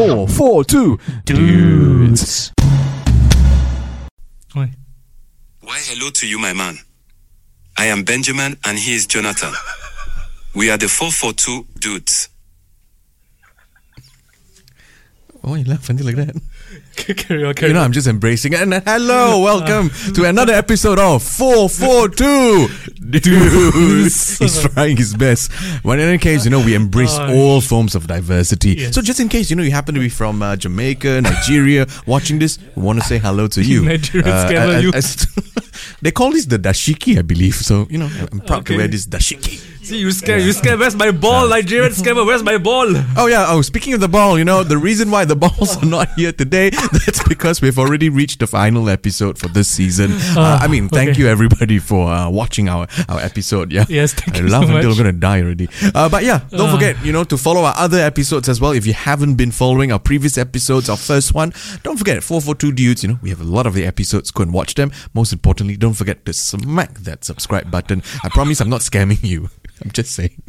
four, four, two, dudes. Oi. Why hello to you, my man. I am Benjamin and he is Jonathan. We are the 442 dudes. Oh, you laugh until like that. carry on, carry You know, on. I'm just embracing it. And uh, hello, welcome to another episode of 442 Dudes. He's trying his best. But in any case, you know, we embrace Oh, all forms of diversity. Yes. So just in case, you know, you happen to be from uh, Jamaica, Nigeria, watching this, we want to say hello to you. Nigerians I- I- you. I- they call this the dashiki, I believe. So, you know, I'm proud to wear this dashiki. See, you scared, you scared. Where's my ball, Nigerian scammer? Where's my ball? Oh yeah. Oh, speaking of the ball, you know the reason why the balls are not here today. That's because we've already reached the final episode for this season. Uh, I mean, thank okay. you everybody for uh, watching our our episode. Yeah. Yes, thank I you laugh so until. I'm gonna die already. Uh, but yeah, don't Uh. forget, you know, to follow our other episodes as well. If you haven't been following our previous episodes, our first one, don't forget four four two dudes. You know, we have a lot of the episodes. Go and watch them. Most importantly, don't forget to smack that subscribe button. I promise, I'm not scamming you. I'm just saying.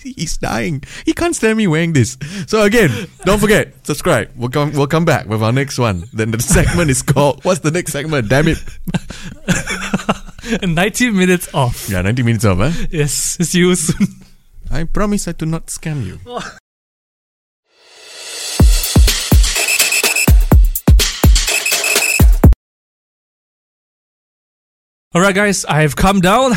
He's dying. He can't stand me wearing this. So again, don't forget, subscribe. We'll come we'll come back with our next one. Then the segment is called What's the next segment? Damn it. 90 minutes off. Yeah, 90 minutes off, huh? Yes, see you soon. I promise I do not scam you. Oh. Alright, guys, I've come down.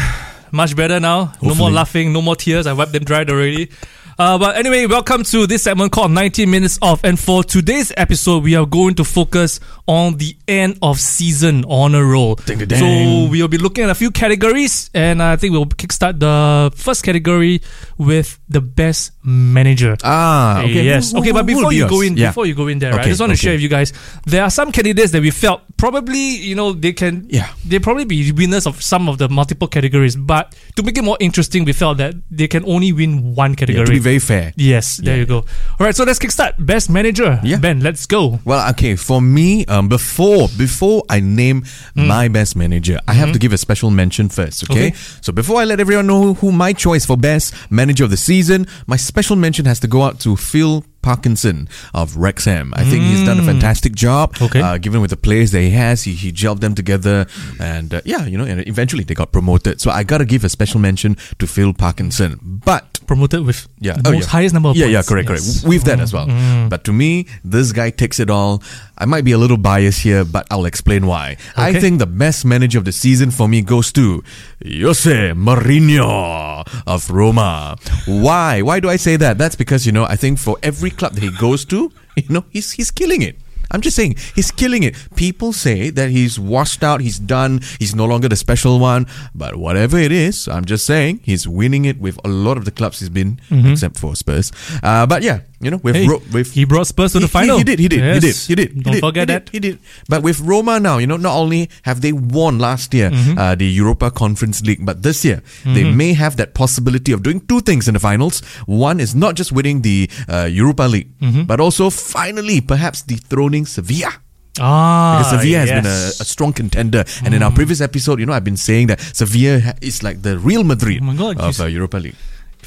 Much better now. No more laughing, no more tears. I wiped them dried already. Uh, but anyway, welcome to this segment called 90 Minutes Off. And for today's episode, we are going to focus on the end of season honor roll. Ding, ding, So we'll be looking at a few categories, and I think we'll kickstart the first category with the best manager. Ah, okay. Yes. Who- okay, but before you go in, Yeah. before you go in there, right, I just want to okay. share with you guys. There are some candidates that we felt probably, you know, they can, Yeah. they probably be winners of some of the multiple categories. But to make it more interesting, we felt that they can only win one Yeah, category. to be very fair. yes, there Yeah. you go. All right, so let's kickstart. Best manager. Yeah. Ben, let's go. Well, okay, for me, um, before before I name my best manager, I have to give a special mention first. Okay? Okay. so before I let everyone know who my choice for best manager of the season, my special mention has to go out to Phil. Parkinson of Wrexham. I think he's done a fantastic job. Okay. Uh, given with the players that he has, he, he gelled them together, and uh, yeah, you know, and eventually they got promoted. So I gotta give a special mention to Phil Parkinson. But Promoted with yeah. the oh, most yeah. highest number of yeah, points. yeah, correct, Yes. correct. With that as well. But to me, this guy takes it all. I might be a little biased here, but I'll explain why. I think the best manager of the season for me goes to Jose Mourinho of Roma. Why? Why do I say that? That's because you know I think for every club that he goes to, you know, he's he's killing it. I'm just saying, he's killing it. People say that he's washed out, he's done, he's no longer the special one. But whatever it is, I'm just saying, he's winning it with a lot of the clubs he's been, except for Spurs. Uh, but yeah, you know, with, Hey, Ro- with he brought Spurs to the he- final. He, did, he did, he did, Yes. he did. he Don't did, forget he that. He did. But with Roma now, you know, not only have they won last year Mm-hmm. uh, the Europa Conference League, but this year they may have that possibility of doing two things in the finals. One is not just winning the uh, Europa League, Mm-hmm. but also finally perhaps dethroning Sevilla. Ah, Because Sevilla has been a, a strong contender, and in our previous episode, you know, I've been saying that Sevilla ha- is like the Real Madrid Oh God, of uh, Europa League.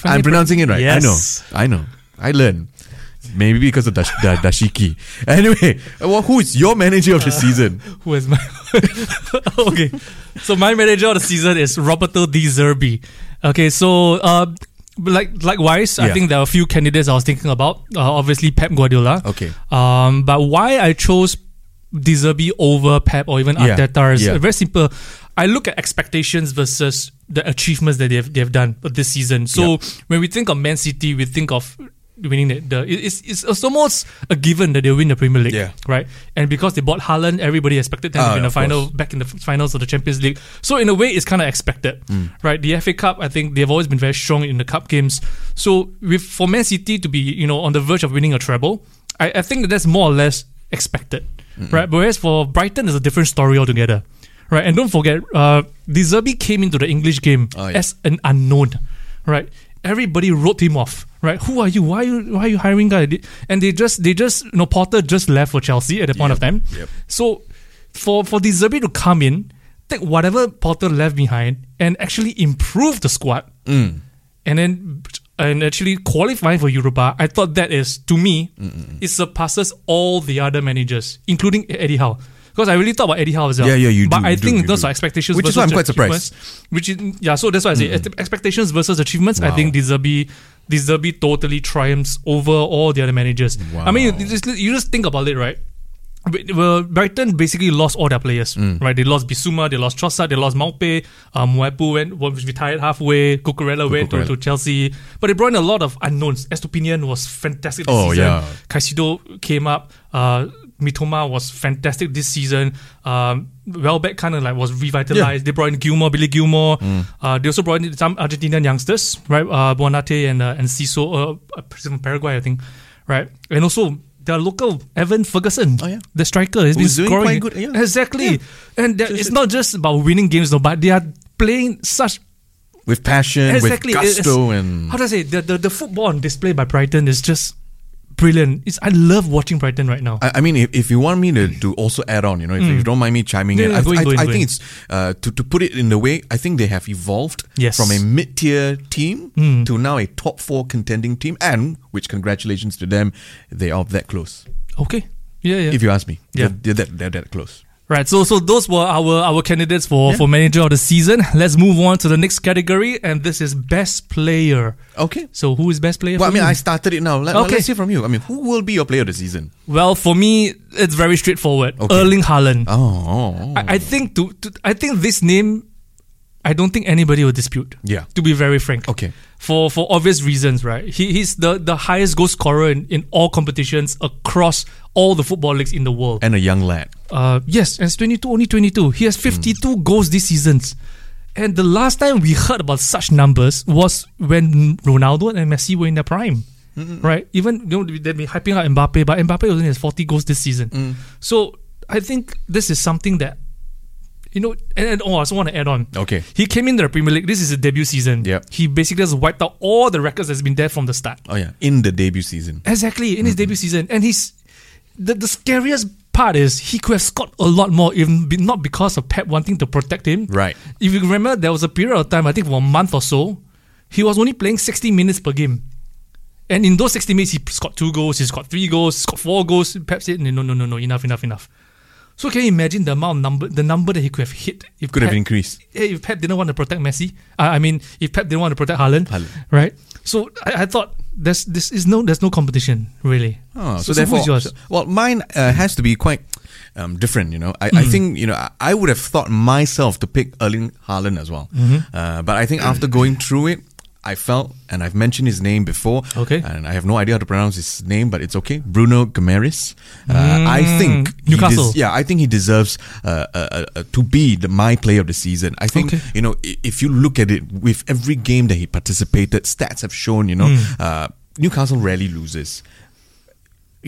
I'm pronouncing it right. Yes. I know. I know. I learned. Maybe because of dash, da, dashiki. Anyway, uh, well, who is your manager of the season? Who is my okay? So my manager of the season is Roberto De Zerbi. Okay, so uh, like likewise, I Yeah. think there are a few candidates I was thinking about. Uh, obviously, Pep Guardiola. Okay. Um, but why I chose De Zerbi over Pep or even Yeah, Arteta is yeah. very simple. I look at expectations versus the achievements that they've they've done this season. So when we think of Man City, we think of winning the, the it's, it's it's almost a given that they'll win the Premier League, Yeah. right? And because they bought Haaland, everybody expected them Ah, to be in the final, course. back in the finals of the Champions League. So in a way, it's kind of expected, Mm. right? The FA Cup, I think they've always been very strong in the cup games. So with for Man City to be you know on the verge of winning a treble, I, I think that that's more or less expected, right? Whereas for Brighton, it's a different story altogether. Right, and don't forget, uh, De Zerbi came into the English game Oh, yeah. as an unknown, right? Everybody wrote him off, right? Who are you? Why are you, why are you hiring guy? And they just, they just, you know, Potter just left for Chelsea at the point of time. yep. So, for for De Zerbi to come in, take whatever Potter left behind and actually improve the squad, Mm. and then and actually qualify for Europa, I thought that is to me, it surpasses all the other managers, including Eddie Howe. Because I really thought about Eddie Howe as well. Yeah, yeah, you But do, I you think you in terms do. of expectations, Which is why I'm quite surprised. Which is yeah, so that's why I say ex- expectations versus achievements. I Wow. think De Zerbi, De Zerbi totally triumphs over all the other managers. I mean, you just, you just think about it, right? Well, Brighton basically lost all their players, Mm. right? They lost Bissouma, they lost Trossard, they lost Maupay, um, Mwepu went, was retired halfway, Cucurella went to, to Chelsea, but they brought in a lot of unknowns. Estupiñán was fantastic this Oh, season. yeah. Caicedo came up. Uh, Mitoma was fantastic this season. Um, Welbeck kind of like was revitalized. They brought in Gilmour, Billy Gilmour. Mm. Uh, they also brought in some Argentinian youngsters, right? Uh, Buonanotte and uh, and Ciso, uh, uh, from Paraguay, I think, right? And also the local Evan Ferguson, Oh, yeah. the striker, has been doing scoring quite good, yeah. exactly. Yeah. And that- it's not just about winning games, though, but they are playing such with passion, exactly with it's- gusto, and how do I say the, the the football on display by Brighton is just brilliant. It's I love watching Brighton right now. I, I mean, if, if you want me to, to also add on, you know, if you don't mind me chiming Mm. Yeah, in, yeah, I, go in, I, go in, I go think it's uh, to to put it in the way I think they have evolved Yes. from a mid tier team Mm. to now a top four contending team, and which congratulations to them, they are that close. Okay. Yeah, yeah. If you ask me, Yeah. they're, they're, that, they're that close. Right, so so those were our our candidates for Yeah. for manager of the season. Let's move on to the next category, and this is best player. Okay. So who is best player? Well, I mean, you? I started it now. Let, Okay. Let's hear from you. I mean, who will be your player of the season? well, for me, it's very straightforward. Okay. Erling Haaland. Oh, oh, oh. I, I think to, to I think this name, I don't think anybody will dispute. Yeah. To be very frank. Okay. For for obvious reasons, right? He, he's the, the highest goal scorer in, in all competitions across all the football leagues in the world. and a young lad. Uh, yes, and it's 22, only 22. He has hmm. 52 goals this season. And the last time we heard about such numbers was when Ronaldo and Messi were in their prime. Mm-hmm. Right? Even you know, they've been hyping out Mbappe, but Mbappe only has 40 goals this season. Mm. So I think this is something that, you know, and, and oh, I also want to add on. Okay. He came into the Premier League. This is his debut season. Yeah. He basically just wiped out all the records that's been there from the start. Oh yeah, in the debut season. Exactly in his mm-hmm. debut season, and he's the the scariest part is he could have scored a lot more, even be, not because of Pep wanting to protect him. Right. If you remember, there was a period of time, I think for a month or so, he was only playing sixty minutes per game, and in those sixty minutes, he scored two goals, he scored three goals, he scored four goals. Pep said, "No, no, no, no, enough, enough, enough." So can you imagine the amount of number, the number that he could have hit if Could have increased. if Pep didn't want to protect Messi, uh, I mean, if Pep didn't want to protect Haaland, Haaland. right? So I, I thought there's this is no there's no competition really. Oh, so, so, therefore, who's yours? so- well, mine uh, has to be quite um, different. You know, I, Mm-hmm. I think you know I, I would have thought myself to pick Erling Haaland as well, Mm-hmm. uh, but I think after going through it. I felt, and I've mentioned his name before. Okay. And I have no idea how to pronounce his name, but it's okay. Bruno Gomes. Uh, I think Mm, Newcastle. yeah, I think he deserves uh, uh, uh, to be the, my player of the season. I think Okay. you know if you look at it with every game that he participated, stats have shown you know Hmm. uh, Newcastle rarely loses.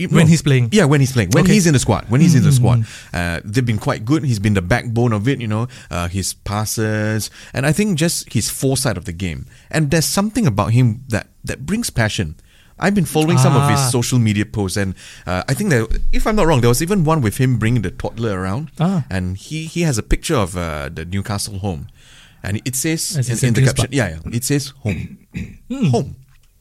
When he's playing. yeah, when he's playing, when Okay. Hmm, he's in the squad, when he's in the squad, uh, they've been quite good. He's been the backbone of it, you know, uh, his passes, and I think just his foresight of the game. And there's something about him that that brings passion. I've been following some of his Ah. social media posts, and uh, I think that if I'm not wrong, there was even one with him bringing the toddler around, Ah. and he he has a picture of uh, the Newcastle home, and it says in in, in the caption, yeah, yeah, it says home, home.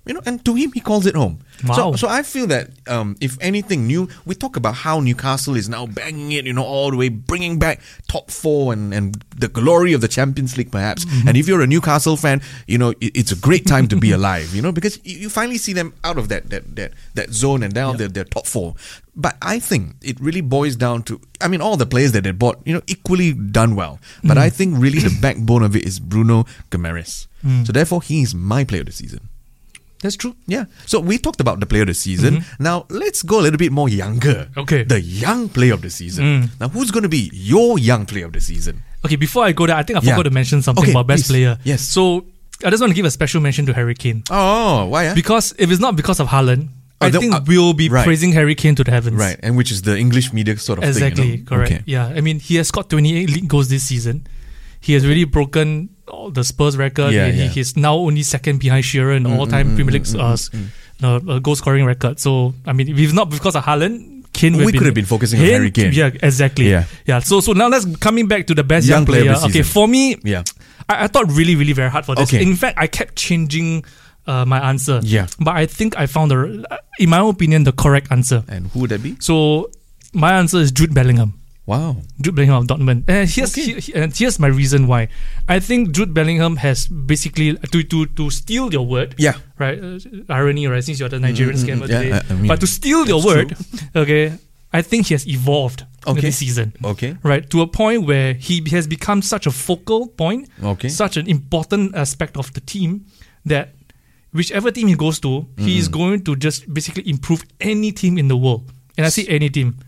You know, and to him, he calls it home. Wow. So, so I feel that um, if anything new, we talk about how Newcastle is now banging it, you know, all the way, bringing back top four and, and the glory of the Champions League, perhaps. Mm-hmm. And if you're a Newcastle fan, you know, it, it's a great time to be alive, you know, because you, you finally see them out of that that that, that zone and down their, their top four. But I think it really boils down to, I mean, all the players that they bought, you know, equally done well. But Mm. I think really the backbone of it is Bruno Gomes. Mm. So therefore, he is my player of the season. That's true. Yeah. So we talked about the player of the season. Now let's go a little bit more younger. Mm-hmm. Okay. Mm. The young player of the season. Now who's going to be your young player of the season? Okay, before I go there, I think I Yeah. forgot to mention something Okay, about best please. player. Yes. So I just want to give a special mention to Harry Kane Oh, why? ah? because if it's not because of Haaland, Oh, I the- think uh, we'll be right. praising Harry Kane to the heavens. right. And which is the English media sort of Exactly, thing. you know? correct. Okay. Yeah, I mean, he has scored 28 league goals this season. He has really broken the Spurs record. Yeah, he, yeah. Mm, He's now only second behind Shearer in all-time Premier League uh, s- uh, uh, goal scoring record. So, I mean, if not because of Haaland, Kane would We could have been focusing on Kane- Harry Kane. Yeah, exactly. Yeah. yeah. So, so now let's coming back to the best Young young, player player. okay, for me, Yeah. I, I thought really, really very hard for this. Okay. In fact, I kept changing uh, my answer. Yeah. But I think I found the, in my opinion, the correct answer. And who would that be? So my answer is Jude Bellingham. Wow. Jude Bellingham of Dortmund. And here's Okay. he- and here's my reason why. I think Jude Bellingham has basically to to to steal your word. Yeah. Right. Uh, irony, right? Since you're the Nigerian Mm, mm, scammer mm, yeah, today, I- mean, but to steal your word, okay. I think he has evolved Okay. this season. Okay. Right to a point where he has become such a focal point, Okay. such an important aspect of the team that whichever team he goes to, he is going to just basically improve any team in the world. And I see any team.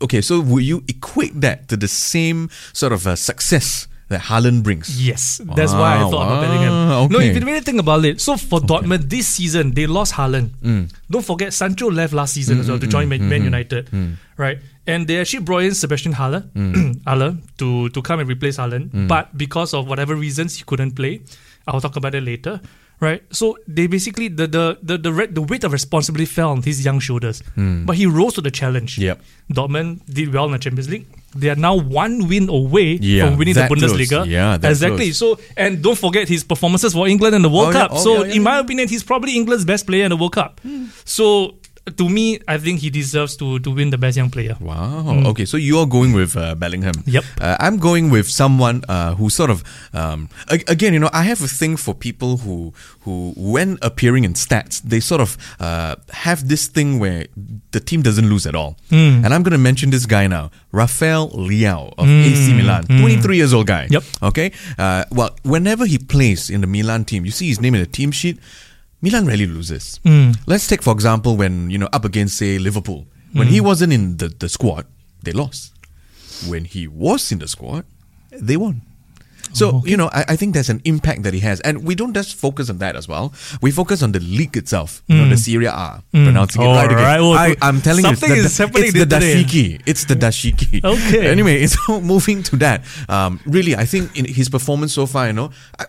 Okay, so will you equate that to the same sort of uh, success that Haaland brings? Yes, that's why I Wow, thought about wow, Bellingham. No, okay. if you really think about it, so for Dortmund this season they lost Haaland. Mm. Don't forget Sancho left last season as well to join Man, mm-hmm. Man United, right? And they actually brought in Sebastian Haller, Mm. Haller to to come and replace Haaland, but because of whatever reasons he couldn't play. I'll talk about it later. Right, so they basically the the the the, re- the weight of responsibility fell on his young shoulders, but he rose to the challenge. Mm. Yep. Dortmund did well in the Champions League. They are now one win away Yeah, from winning the that close. Bundesliga. Yeah, that exactly. close. So, and don't forget his performances for England in the World Oh, yeah. Cup. Oh, so, yeah, yeah, in my opinion, he's probably England's best player in the World Cup. So, to me, I think he deserves to to win the best young player. Wow. Okay, so you're going with uh, Bellingham. Yep. Uh, I'm going with someone uh, who sort of, um, a- again, you know, I have a thing for people who, who, when appearing in stats, they sort of uh, have this thing where the team doesn't lose at all. Hmm. And I'm going to mention this guy now, Rafael Leao of AC Milan, 23 years old guy. Hmm. Yep. Okay. Uh, well, whenever he plays in the Milan team, you see his name in the team sheet. Milan rarely loses. Hmm. Let's take for example when you know up against say Liverpool. When Hmm. he wasn't in the, the squad, they lost. When he was in the squad, they won. So, you know, I, I think there's an impact that he has. And we don't just focus on that as well. We focus on the league itself, you know, the Serie A. Pronouncing it All right again. right. Oh, I, I'm telling you, it's something the, is happening it's the today. dashiki. It's the dashiki. Okay. Anyway, so moving to that, um, really, I think in his performance so far, you know, I-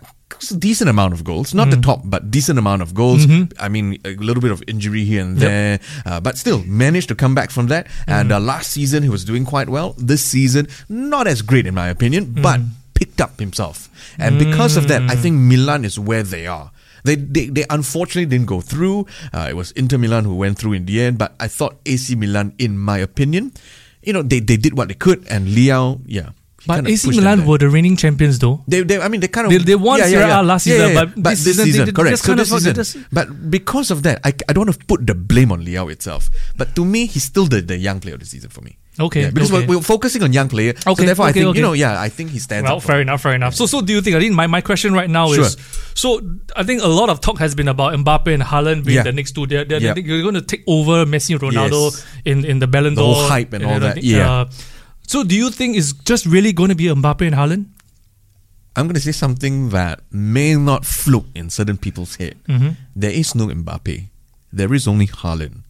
a decent amount of goals, not the Mm. top, but decent amount of goals. Mm-hmm. I mean, a little bit of injury here and there, uh, but still managed to come back from that. And uh, Mm. last season he was doing quite well. This season, not as great in my opinion, but Mm. picked up himself. And because of that, I think Milan is where they are. They, they, they unfortunately didn't go through. Uh, it was Inter Milan who went through in the end, but I thought AC Milan, in my opinion, you know, they, they did what they could, and Leao, yeah. He But AC Milan were the reigning champions, though. They, they, I mean, they kind of They- they won Serie A last season, but this this season they- season, they correct. So this season, just- but because of that, I, I don't want to put the blame on Leao itself. But to me, he's still the, the young player of the season for me. Okay, Yeah, because okay. We're, we're focusing on young player. so Okay, therefore, I think okay. you know, yeah, I think he stands Well, fair enough, fair enough. So, so do you think? I think my, my question right now Sure. is, so I think a lot of talk has been about Mbappe and Haaland being Yeah. the next two. They're, they're, Yeah. they're going to take over Messi, Ronaldo Yes. in in the Ballon The d'Or whole hype and all that, yeah. Uh, so, do you think it's just really going to be Mbappe and Haaland? I'm going to say something that may not float in certain people's head. Mm-hmm. There is no Mbappe. There is only Haaland.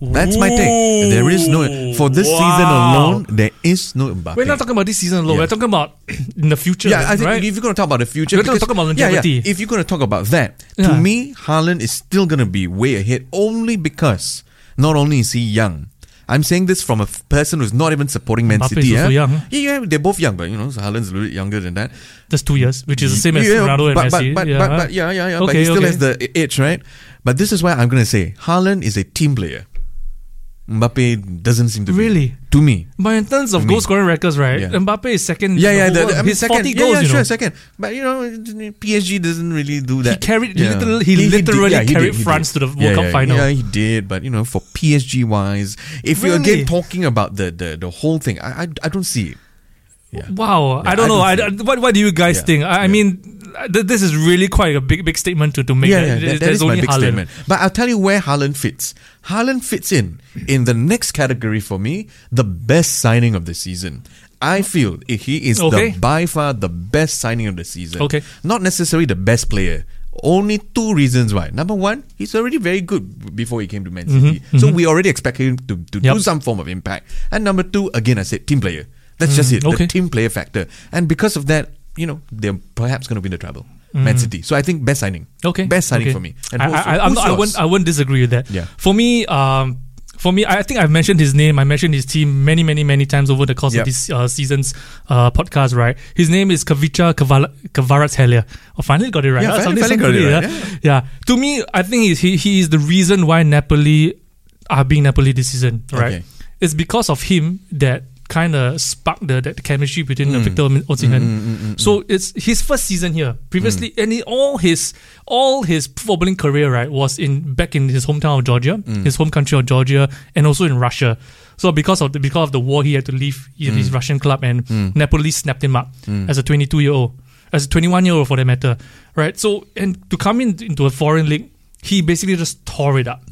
That's my take. There is no for this season alone. There is no Mbappe. We're not talking about this season alone. Yeah. We're talking about in the future. Yeah, I think right? if you're going to talk about the future, We're gonna talk about yeah, yeah, longevity. if you're going to talk about that, Yeah. to me, Haaland is still going to be way ahead only because not only is he young. I'm saying this from a f- person who's not even supporting Man Mbappe is City. also yeah? young. Yeah, yeah, they're both young, but you know, so Haaland's a little bit younger than that. Just two years, which is the same as Yeah, Ronaldo and but, Messi. But, but, yeah. but, but yeah, yeah, yeah. but he still okay. has the edge, right? But this is why I'm going to say Haaland is a team player. Mbappe doesn't seem to be. Really? To me. But in terms of goal scoring records, right? Yeah. Mbappe is second. Yeah, yeah. the The, I mean, His second. 40 yeah, goals, yeah, sure, know. second. But you know, PSG doesn't really do that. carried- he Yeah. literally- he did- literally yeah, carried did, France did. to the World Cup yeah, final. Yeah, he did. But you know, for PSG wise, if you're again talking about the the, the whole thing, I, I I don't see it. Wow, I don't I know. don't I, what, what do you guys think? I, I mean, this is really quite a big, big statement to, to make. Yeah, yeah, that, that there's my big Haaland. statement. But I'll tell you where Haaland fits. Haaland fits in in the next category for me, the best signing of the season. I feel he is Okay. the by far the best signing of the season. Okay. Not necessarily the best player. Only two reasons why. Number one, he's already very good before he came to Man City. So we already expect him to, to Mm-hmm, Yep. do some form of impact. And number two, again, I said team player. That's just it. Mm, okay. The team player factor. And because of that, you know, they're perhaps going to win the treble. Man City. So I think best signing. Mm. Okay, Best signing okay. for me. And I, who's- I, who's not, I wouldn't, I wouldn't disagree with that. Yeah. For me, um, for me, I think I've mentioned his name. I mentioned his team many, many, many times over the course Yep. of this uh, season's uh, podcast. Right, his name is Kavicha Kavala- Kvaratskhelia. Oh, finally got it right. Yeah, Ah, finally- finally got it right, yeah. yeah. To me, I think he's, he he is the reason why Napoli are being Napoli this season. Right, Okay. it's because of him that kind of sparked the, the chemistry between Mm. Victor Osimhen. So it's his first season here. Previously, Mm. and he, all his all his footballing career right was in back in his hometown of Georgia, Mm. his home country of Georgia, and also in Russia. So because of the because of the war, he had to leave his, Mm. his Russian club, and Napoli snapped him up as a 22 year old, as a 21 year old for that matter, right? So and to come in, into a foreign league, he basically just tore it up.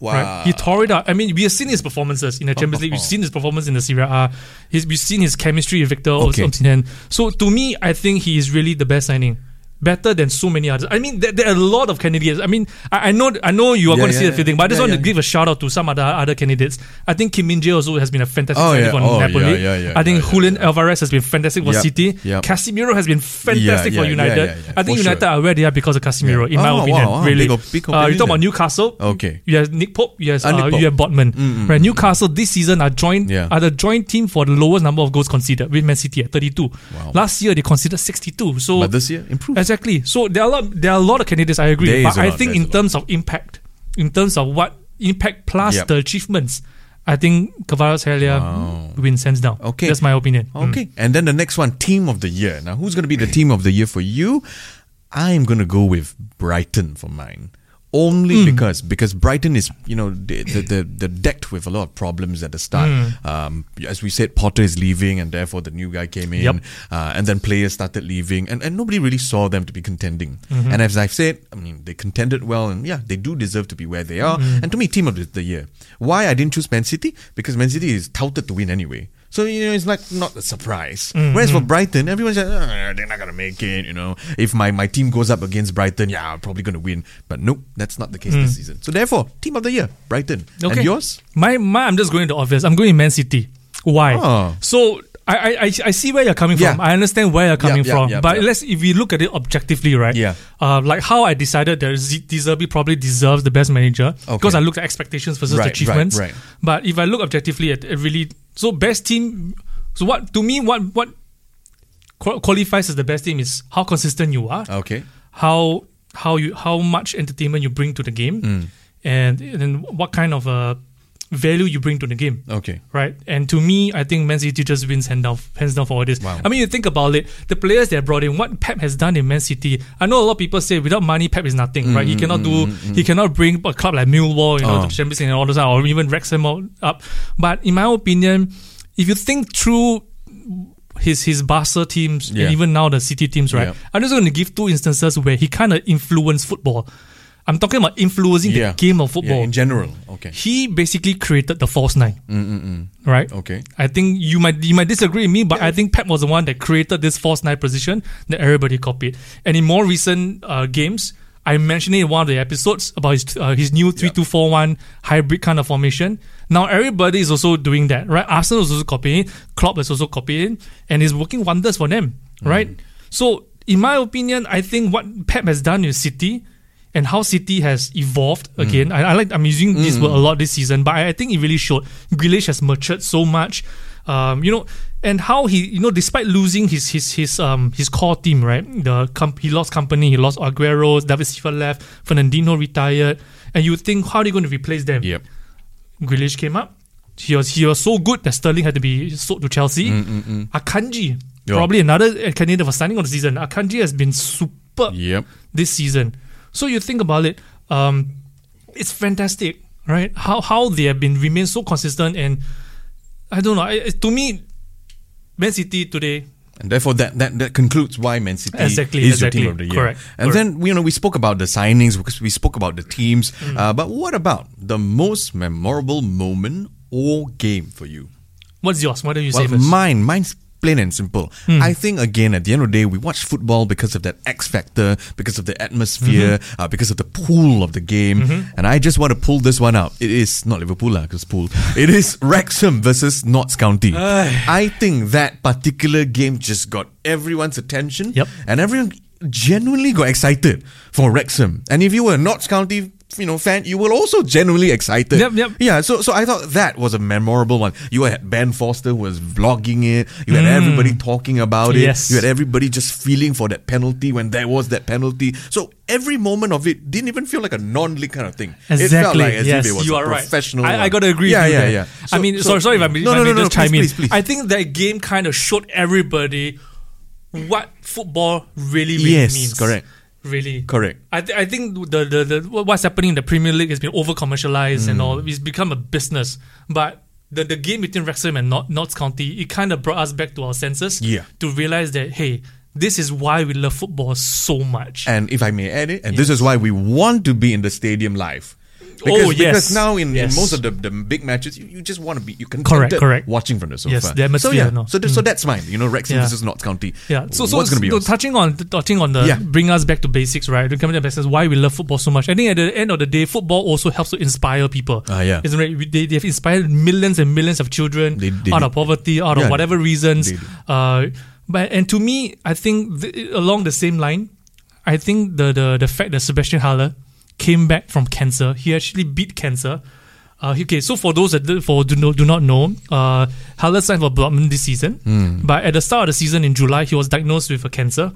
Wow. Right? He tore it up. I mean, we have seen his performances in the oh, Champions League. We've oh. seen his performance in the Serie A. He's, we've seen his chemistry with Victor Okay. Osimhen. So to me, I think he is really the best signing. Better than so many others. I mean, there, there are a lot of candidates. I mean, I, I know, I know you are Yeah, going to yeah, see the yeah. fitting, but I just want to give a shout out to some other other candidates. I think Kim Min Jae also has been a fantastic Oh, signing for Oh, Napoli. I think Julian. Alvarez has been fantastic for Yep, City. yep. Casemiro has been fantastic for United. I think United sure. are where they are because of Casemiro, in my Oh, opinion. wow. Really, Big big uh, you talk about. Newcastle. Okay. You have Nick Pope. You have, Ah, uh, you have Botman. Mm, Right, Newcastle this season are joined are the joint team for the lowest number of goals conceded with Man City at 32. Wow. Last year they conceded 62. So But this year, improved. Exactly. So there are a lot, there are a lot of candidates. I agree, There but I lot, think in terms of impact, in terms of what impact plus Yep. the achievements, I think Kvaratskhelia Wow. wins hands down. Okay. that's my opinion. Mm. Okay. And then the next one, team of the year. Now, who's going to be the team of the year for you? I'm going to go with Brighton for mine. Only because because Brighton is you know the the, the the decked with a lot of problems at the start. Um, as we said, Potter is leaving, and therefore the new guy came in, Yep. uh, and then players started leaving, and, and nobody really saw them to be contending. And as I've said, I mean they contended well, and yeah, they do deserve to be where they are. And to me, team of the, the year. Why I didn't choose Man City? Because Man City is touted to win anyway. So you know it's like not a surprise. Whereas for Brighton, everyone's like, "Ah, they're not gonna make it. You know, if my, my team goes up against Brighton, yeah, I'm probably gonna win. But nope, that's not the case this season. So therefore, team of the year, Brighton. Okay. And yours? My, my, I'm just going to obvious. I'm going to Man City. Why? Oh. So I, I, I see where you're coming Yeah. from. I understand where you're coming yeah, from. but let's if we look at it objectively, right? Yeah. Uh, like how I decided that Z- De Zerbi probably deserves the best manager Okay. because I looked at expectations versus Right, right, achievements. right. But if I look objectively at it really, so best team. So what to me what what qualifies as the best team is how consistent you are Okay. how how you how much entertainment you bring to the game, Mm. and and then what kind of uh, value you bring to the game. Okay. Right, and to me, I think Man City just wins hands down, hands down for all this. Wow. I mean, you think about it, the players they brought in, what Pep has done in Man City. I know a lot of people say without money, Pep is nothing, right? He mm, cannot mm, do, mm, he cannot bring a club like Millwall, you know, Mm, Oh. to the Champions League and all those, or even Wrexham up. But in my opinion, if you think through his his Barca teams Yeah. and even now the City teams, right? Yeah. I'm just going to give two instances where he kind of influenced football. I'm talking about influencing Yeah. the game of Yeah, football. in general. Okay. he basically created the false nine, Mm-mm-mm. right? Okay. I think you might you might disagree with me, but I think Pep was the one that created this false nine position that everybody copied. And in more recent uh, games, I mentioned it in one of the episodes about his uh, his new three two four one hybrid kind of formation. Now everybody is also doing that, right? Arsenal is also copying it. Klopp is also copying and it's working wonders for them, right? So, in my opinion, I think what Pep has done with City and how City has evolved again. I, I like I'm using this word a lot this season, but I, I think it really showed. Grealish has matured so much, um, you know, and how he, you know, despite losing his his his um his core team, right? The com- he lost Kompany, he lost Aguero, David Silva left, Fernandinho retired, and you think how are they going to replace them? Yep. Grealish came up. He was he was so good that Sterling had to be sold to Chelsea. Mm, Akanji, Yeah. probably another candidate for signing on the season. Akanji has been super Yep. this season. So you think about it, um, it's fantastic, right? How how they have been remain so consistent and I don't know. I, to me, Man City today And therefore, that, that, that concludes why Man City Exactly, is exactly. your team of the year. Correct, And correct. Mm. then, you know, we spoke about the signings, because we spoke about the teams. Uh, but what about the most memorable moment or game for you? what's yours? Why don't you Well, say first? Mine, mine's plain and simple. I think again, at the end of the day, we watch football because of that X factor, because of the atmosphere, Mm-hmm. uh, because of the pool of the game. And I just want to pull this one out. It is not Liverpool, because pool. It is Wrexham versus Notts County. I think that particular game just got everyone's attention, Yep. and everyone genuinely got excited for Wrexham. And if you were a Notts County you know fan, you were also genuinely excited. Yep, yep. Yeah, so so I thought that was a memorable one. You had Ben Foster was vlogging it. You had everybody talking about it. Mm. Yes. You had everybody just feeling for that penalty when there was that penalty. So every moment of it didn't even feel like a non-league kind of thing. It felt Exactly. like as yes, if it was you a are right. professional. I, I got to agree. Yeah, with you yeah, there. yeah. I mean, so- sorry, sorry if I, if no, I no, may no, no, just chime please, in. please, please. I think that game kind of showed everybody what football really, really Yes, means. correct. Really Correct. I, th- I think the, the, the what's happening in the Premier League has been over commercialized Mm. and all. It's become a business. But the, the game between Wrexham and Nott, Notts County, it kind of brought us back to our senses. Yeah. To realize that hey, this is why we love football so much. And if I may add it, and this is why we want to be in the stadium live. Because, Oh, yes. because now in, Yes. in most of the, the big matches, you, you just want to be you can Correct, correct. watching from the sofa. Yes, the so yeah, no. so th- so that's mine. You know, Wrexham Yeah. versus Notts County. Yeah. So, so, what's going to be so yours? touching on touching on the Yeah. bring us back to basics, right? Coming to basics, why we love football so much. I think at the end of the day, football also helps to inspire people. Ah, yeah. Isn't it? They they've inspired millions and millions of children They- they out of poverty, out Yeah, of whatever reasons. Uh, but and to me, I think th- along the same line, I think the the the fact that Sebastian Haller came back from cancer, he actually beat cancer. Uh, okay, so for those that do- for do, know, do not know, uh, Haller signed for Dortmund this season, Hmm. but at the start of the season in July, he was diagnosed with a cancer,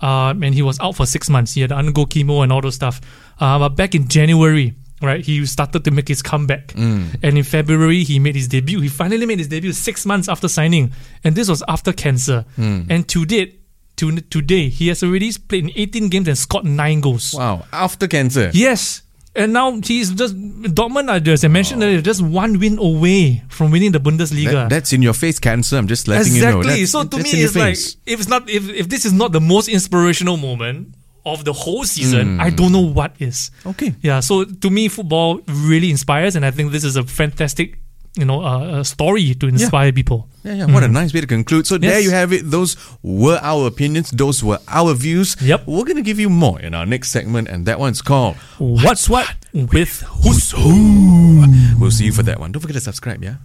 um, and he was out for six months. He had to undergo chemo and all those stuff. Uh, but back in January, right, he started to make his comeback, Hmm. and in February he made his debut. He finally made his debut six months after signing, and this was after cancer. Hmm. And to date, to today, he has already played in 18 games and scored nine goals. Wow, after cancer. Yes. And now he's just Dortmund. As I mentioned earlier, just one win away from winning the Bundesliga. That- that's in your face cancer. I'm just letting you know. exactly. So to me, it's like if it's not if if this is not the most inspirational moment of the whole season, Hmm. I don't know what is. Okay. Yeah. So to me, football really inspires, and I think this is a fantastic, you know, a, uh, story to inspire people. Yeah, yeah. What a nice way to conclude. So there Hmm. You have it. Those were our opinions. Those were our views. Yep. We're going to give you more in our next segment, and that one's called What's what with Who's Who. We'll see you for that one. Don't forget to subscribe, yeah?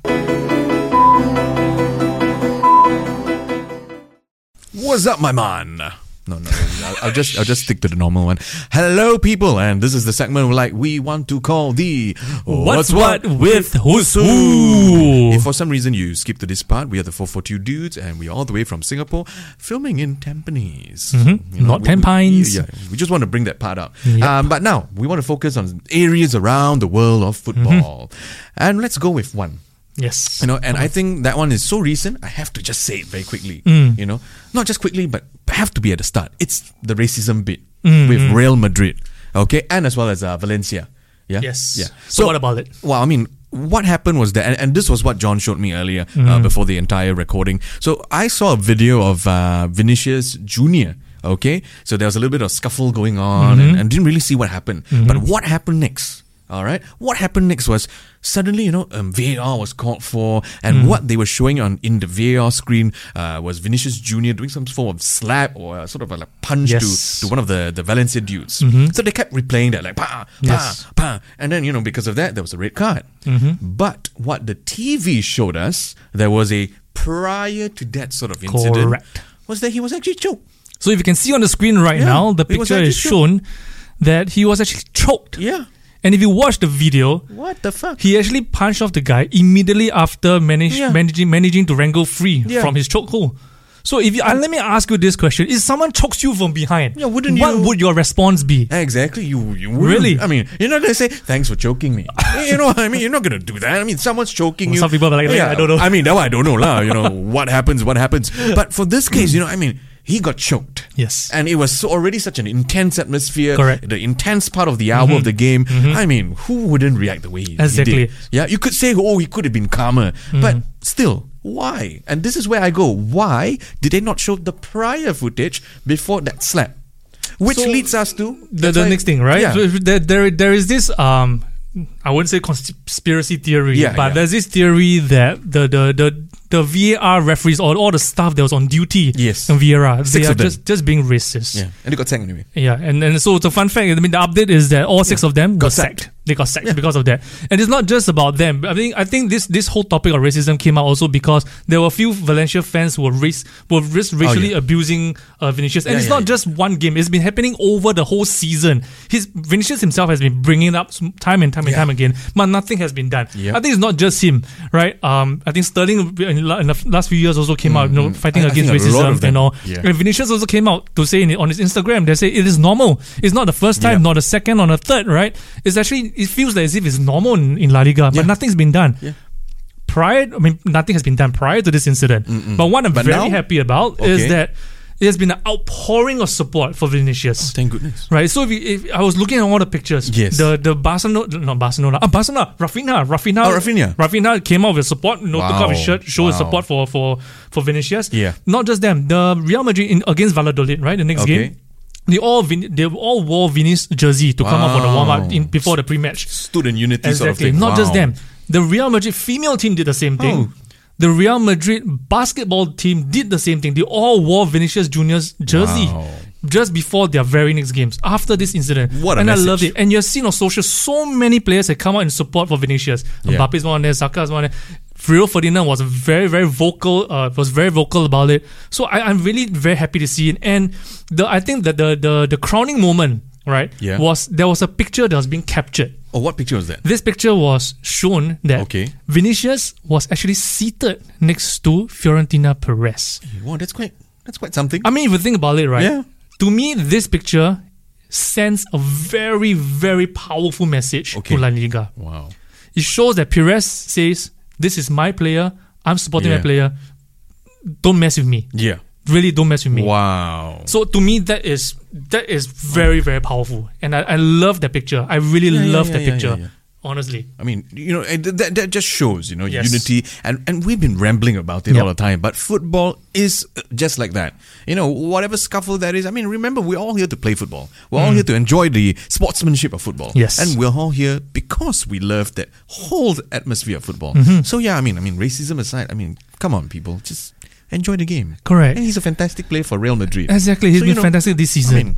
What's up, my man? No, no, I'll, I'll just I'll just stick to the normal one. Hello, people, and this is the segment like we want to call the What's What with Who's Who. If for some reason you skip to this part, we are the 442 dudes, and we're all the way from Singapore, filming in Tampines. Mhm. Not we- Ten we- Yeah, we just want to bring that part up. Yep. Um, but now we want to focus on areas around the world of football, and let's go with one. yes, You know, and I think that one is so recent. I have to just say it very quickly. Mm. You know, not just quickly, but have to be at the start. It's the racism bit Mm, with Real Madrid, okay, and as well as uh, Valencia. Yeah. yes. Yeah. So, what about it? Well, I mean, what happened was that, and, and this was what John showed me earlier uh, Mm. before the entire recording. So I saw a video of uh, Vinicius Junior. Okay, so there was a little bit of scuffle going on, Mm-hmm. and, and didn't really see what happened. But what happened next? All right, what happened next was suddenly, you know, um, VAR was called for, and Mm. what they were showing on in the VAR screen uh, was Vinicius Junior doing some form of slap or uh, sort of a like punch Yes. Mm-hmm. to, to one of the the Valencia dudes. So they kept replaying that, like pa pa Yes. pa, and then you know because of that there was a red card. Mm-hmm. But what the TV showed us, there was a prior to that sort of incident Correct. was that he was actually choked. So if you can see on the screen right Yeah, now, the picture is shown that he was actually choked. Yeah. And if you watch the video, What the fuck? he actually punched off the guy immediately after manage, Yeah. managing managing to wrangle free Yeah. from his chokehold. So if you, uh, let me ask you this question: If someone chokes you from behind, Yeah, wouldn't what you- would your response be? Exactly. You, you. Really? I mean, you're not gonna say thanks for choking me. you know, what I mean, you're not gonna do that. I mean, someone's choking Well, you. some people are like, yeah, I don't know. I mean, no, I don't know, lah. You know, what happens? What happens? But for this case, you know, I mean, he got choked. Yes. And it was so already such an intense atmosphere. Correct. Mm-hmm. The intense part of the hour of the game. I mean, who wouldn't react the way he, he did? Yeah, you could say, oh, he could have been calmer, Mm-hmm. but still, why? And this is where I go. Why did they not show the prior footage before that slap? Which So, leads us to the, the next thing, right? Yeah. So there, there, there is this um, I wouldn't say conspiracy theory, Yeah, but yeah. there's this theory that the the the the VAR referees or all the staff that was on duty Yes. in VAR, Six they are just just being racist. Yeah, and they got sacked anyway. Yeah, and, and so the fun fact, I mean, the update is that all six of them got, Got sacked. sacked. They got sacked because of that, and it's not just about them. I think I think this this whole topic of racism came out also because there were a few Valencia fans who were race were race, racially yeah. abusing uh, Vinicius, and Yeah, it's yeah, not yeah. just one game. It's been happening over the whole season. His Vinicius himself has been bringing it up time and time and time again, but nothing has been done. Yeah. I think it's not just him, right? Um, I think Sterling in, la- in the last few years also came out, you know, fighting Mm, I- I against think a lot of racism and all. Yeah. And Vinicius also came out to say in, on his Instagram, they say it is normal. It's not the first time, Yeah. not the second, or the third, right? It's actually it feels like as if it's normal in, in La Liga, but Yeah. nothing's been done. Yeah. Prior, I mean, nothing has been done prior to this incident. But what I'm But very now? happy about is that it has been an outpouring of support for Vinicius. Thank goodness. Right, so if, you, if I was looking at all the pictures, Yes. the the Barcelona, not Barcelona, ah, Barcelona, Rafinha, Rafinha, Oh, Rafinha. Rafinha came out with support, you know, took off his Wow. shirt, showed his Wow. support for for for Vinicius. Yeah. not just them, the Real Madrid in, against Valladolid, right, the next Okay. game. They all Vin- they all wore Vinicius jersey to come out for the warm up in before the pre match. Stood in unity sort of Exactly. thing. Not just them. The Real Madrid female team did the same thing. Oh. The Real Madrid basketball team did the same thing. They all wore Vinicius Junior's jersey Wow. Just before their very next games after this incident. What a and I message. loved it. And you've seen on social so many players have come out in support for Vinicius. Yeah. Mbappe's one there, Saka's one there. Rio Ferdinand was very, very vocal. Uh, was very vocal about it. So I, I'm really very happy to see it. And the I think that the the the crowning moment, right, Yeah. was there was a picture that was being captured Oh, what picture was that? this picture was shown that Okay. Vinicius was actually seated next to Florentino Perez. Wow, that's quite that's quite something. I mean, if you think about it, right? Yeah. To me, this picture sends a very, very powerful message Okay. to La Liga. wow. It shows that Perez says, "This is my player. I'm supporting my player. Don't mess with me. Yeah. Really, don't mess with me." Wow. So to me, that is that is very, very powerful, and I, I love that picture. I really Yeah, yeah, love yeah, that yeah, picture. Honestly. I mean, you know, that, that just shows, you know, Yes. unity. And, and we've been rambling about it Yep. all the time. But football is uh, just like that. You know, whatever scuffle that is. I mean, remember, we're all here to play football. We're all here to enjoy the sportsmanship of football. Mm. Yes. And we're all here because we love that whole atmosphere of football. Mm-hmm. So, yeah, I mean, I mean, racism aside, I mean, come on, people. Just enjoy the game. Correct. And he's a fantastic player for Real Madrid. Exactly, he's So, been know, fantastic this season. I mean,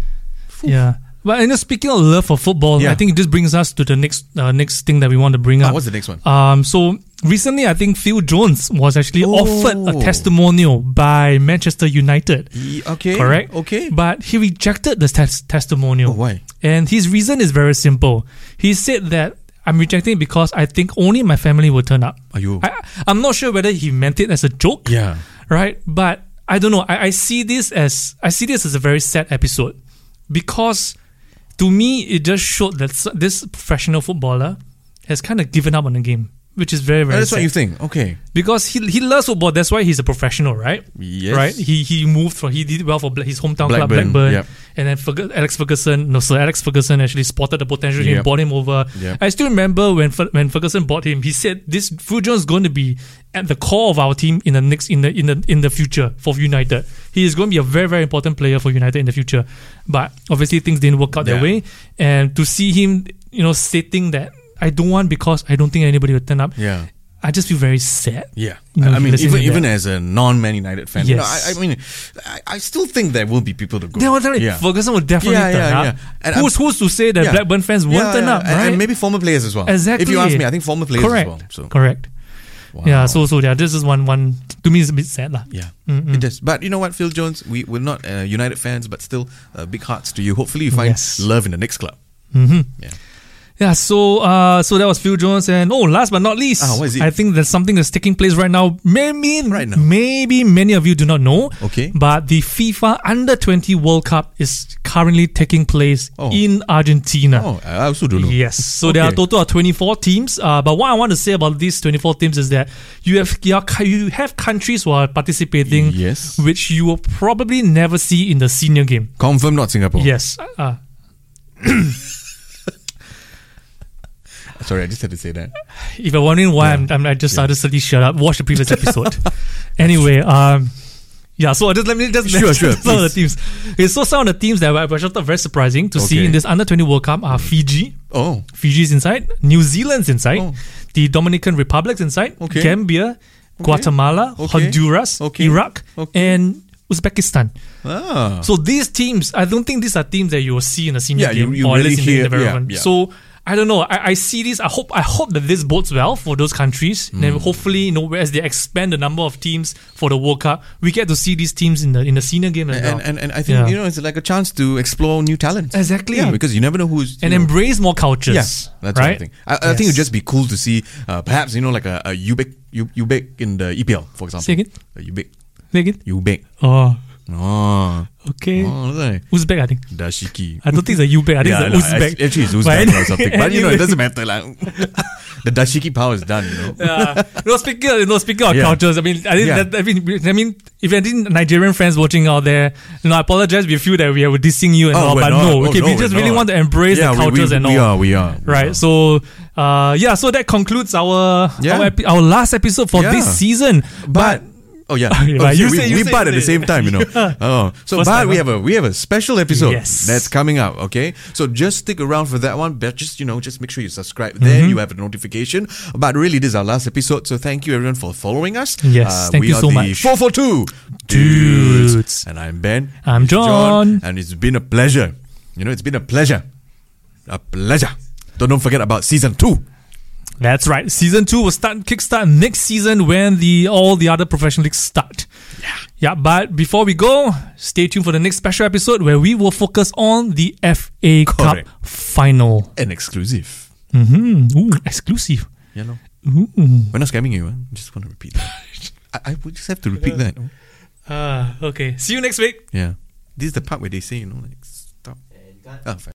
yeah, but you know, speaking of love for football, Yeah. I think this brings us to the next uh, next thing that we want to bring ah, up. what's the next one? Um, so recently, I think Phil Jones was actually Oh. offered a testimonial by Manchester United. Ye- okay. Correct. Okay. But he rejected the tes- testimonial. Oh, why? And his reason is very simple. He said that I'm rejecting it because I think only my family will turn up. Are you? I, I'm not sure whether he meant it as a joke yeah. right? But I don't know. I, I see this as I see this as a very sad episode because to me it just showed that this professional footballer has kind of given up on the game, which is very very that's sad. what you think. Okay. because he he loves football. That's why he's a professional, right? Yes. Right. He he moved for he did well for his hometown club Blackburn, Blackburn, yep. and then Ferg- Alex Ferguson, no Sir Alex Ferguson actually spotted the potential. He Yep. bought him over. Yep. I still remember when when Ferguson bought him, he said this Fujon is going to be at the core of our team in the next in the in the in the future for United. He is going to be a very very important player for United in the future. But obviously things didn't work out Yeah. that way, and to see him, you know, stating that I don't want because I don't think anybody will turn up. Yeah. I just feel very sad. Yeah, You know, I mean, even even as a non-Man United fan, you know, Yes. I, I mean, I, I still think there will be people to go. They will definitely, yeah. Ferguson will definitely Yeah, turn yeah, up. And who's who's to say that. Blackburn fans won't turn up, right? And maybe former players as well. exactly. If you ask me, I think former players Correct. as well. So Correct. Wow. Yeah. So so yeah, this is one one to me is a bit sad lah. yeah, Mm-mm. it does. But you know what, Phil Jones, we we're not uh, United fans, but still uh, big hearts to you. Hopefully, you find Yes. love in the next club. Mm-hmm. Yeah. Yeah, so uh, so that was Phil Jones, and oh, last but not least, Ah, what is it? I think there's something that's taking place right now. Maybe Right now. maybe many of you do not know. Okay. but the FIFA Under 20 World Cup is currently taking place Oh. in Argentina. Oh, I also don't know. Yes. So there are a total of 24 teams. Uh, but what I want to say about these 24 teams is that you have you, you have countries who are participating, Yes. which you will probably never see in the senior game. Confirm not Singapore. Yes. Uh, Sorry, I just had to say that. if you're wondering why I'm, I'm, I just started suddenly shut up, watch the previous episode. anyway, um, yeah. So just let me just Sure, sure, some of the teams. Okay, so some of the teams that were, were just very surprising to see in this under 20 World Cup are Fiji. Oh, Fiji's inside, New Zealand's inside, Oh. the Dominican Republic's inside, Okay. Gambia, Guatemala, Okay. Honduras, Okay. Iraq, Okay. and Uzbekistan. ah, So these teams, I don't think these are teams that you will see in a senior Yeah, game you or at really least in the hear- environment. yeah, yeah. So I don't know. I, I see this. I hope I hope that this bodes well for those countries. Hmm. Then hopefully, you know, as they expand the number of teams for the World Cup, we get to see these teams in the in the senior game as well. And, and, and I think Yeah. you know it's like a chance to explore new talents. Exactly. Yeah, because you never know who's and know, embrace more cultures. Yeah, that's right. what I think. I, I think it'd just be cool to see, uh, perhaps you know, like a, a Ubik, U, Ubik in the EPL, for example. Say again? A Ubik, Say again? Ubik. Oh, Oh, okay. oh, that's right. Uzbek, I think. Dashiki. I don't think it's a Uzbek. I think yeah, it's no, Uzbek. Actually, it's But Uzbek anyway- or something. But you know, it doesn't matter. Like, the dashiki power is done. You know. Yeah. no, speaking of, you know, speaking of Yeah. cultures, I mean, I think Yeah. that, I mean, I mean, if any Nigerian friends watching out there, you know, I apologize We feel that we are dissing you and all, but not. no, Oh, okay, no, we just really not. want to embrace yeah, the cultures we, and we all. are. We are. we Right, are. so uh, yeah, so that concludes our Yeah. our, epi- our last episode for this season. But oh yeah, Okay, oh, you we, say- we say- at the same time, you know. Oh, so First but we have a we have a special episode Yes. that's coming out. Okay, so just stick around for that one. But just you know, just make sure you subscribe. Then Mm-hmm. you have a notification. But really, this is our last episode. So thank you everyone for following us. Uh, Yes, thank we you are so the much. Four four two Dudes. and I'm Ben. I'm He's John. and it's been a pleasure. You know, it's been a pleasure, a pleasure. So don't forget about season two. That's right. Season two will start kickstart next season when the all the other professional leagues start. Yeah. Yeah, but before we go, stay tuned for the next special episode where we will focus on the FA Correct. Cup final. An exclusive. Mm-hmm. Ooh, exclusive. You know, Ooh. we're not scamming you. Huh? Just want to repeat that. I, I would just have to repeat that. Ah, okay. See you next week. Yeah. This is the part where they say, you know, like, stop. Oh, fine.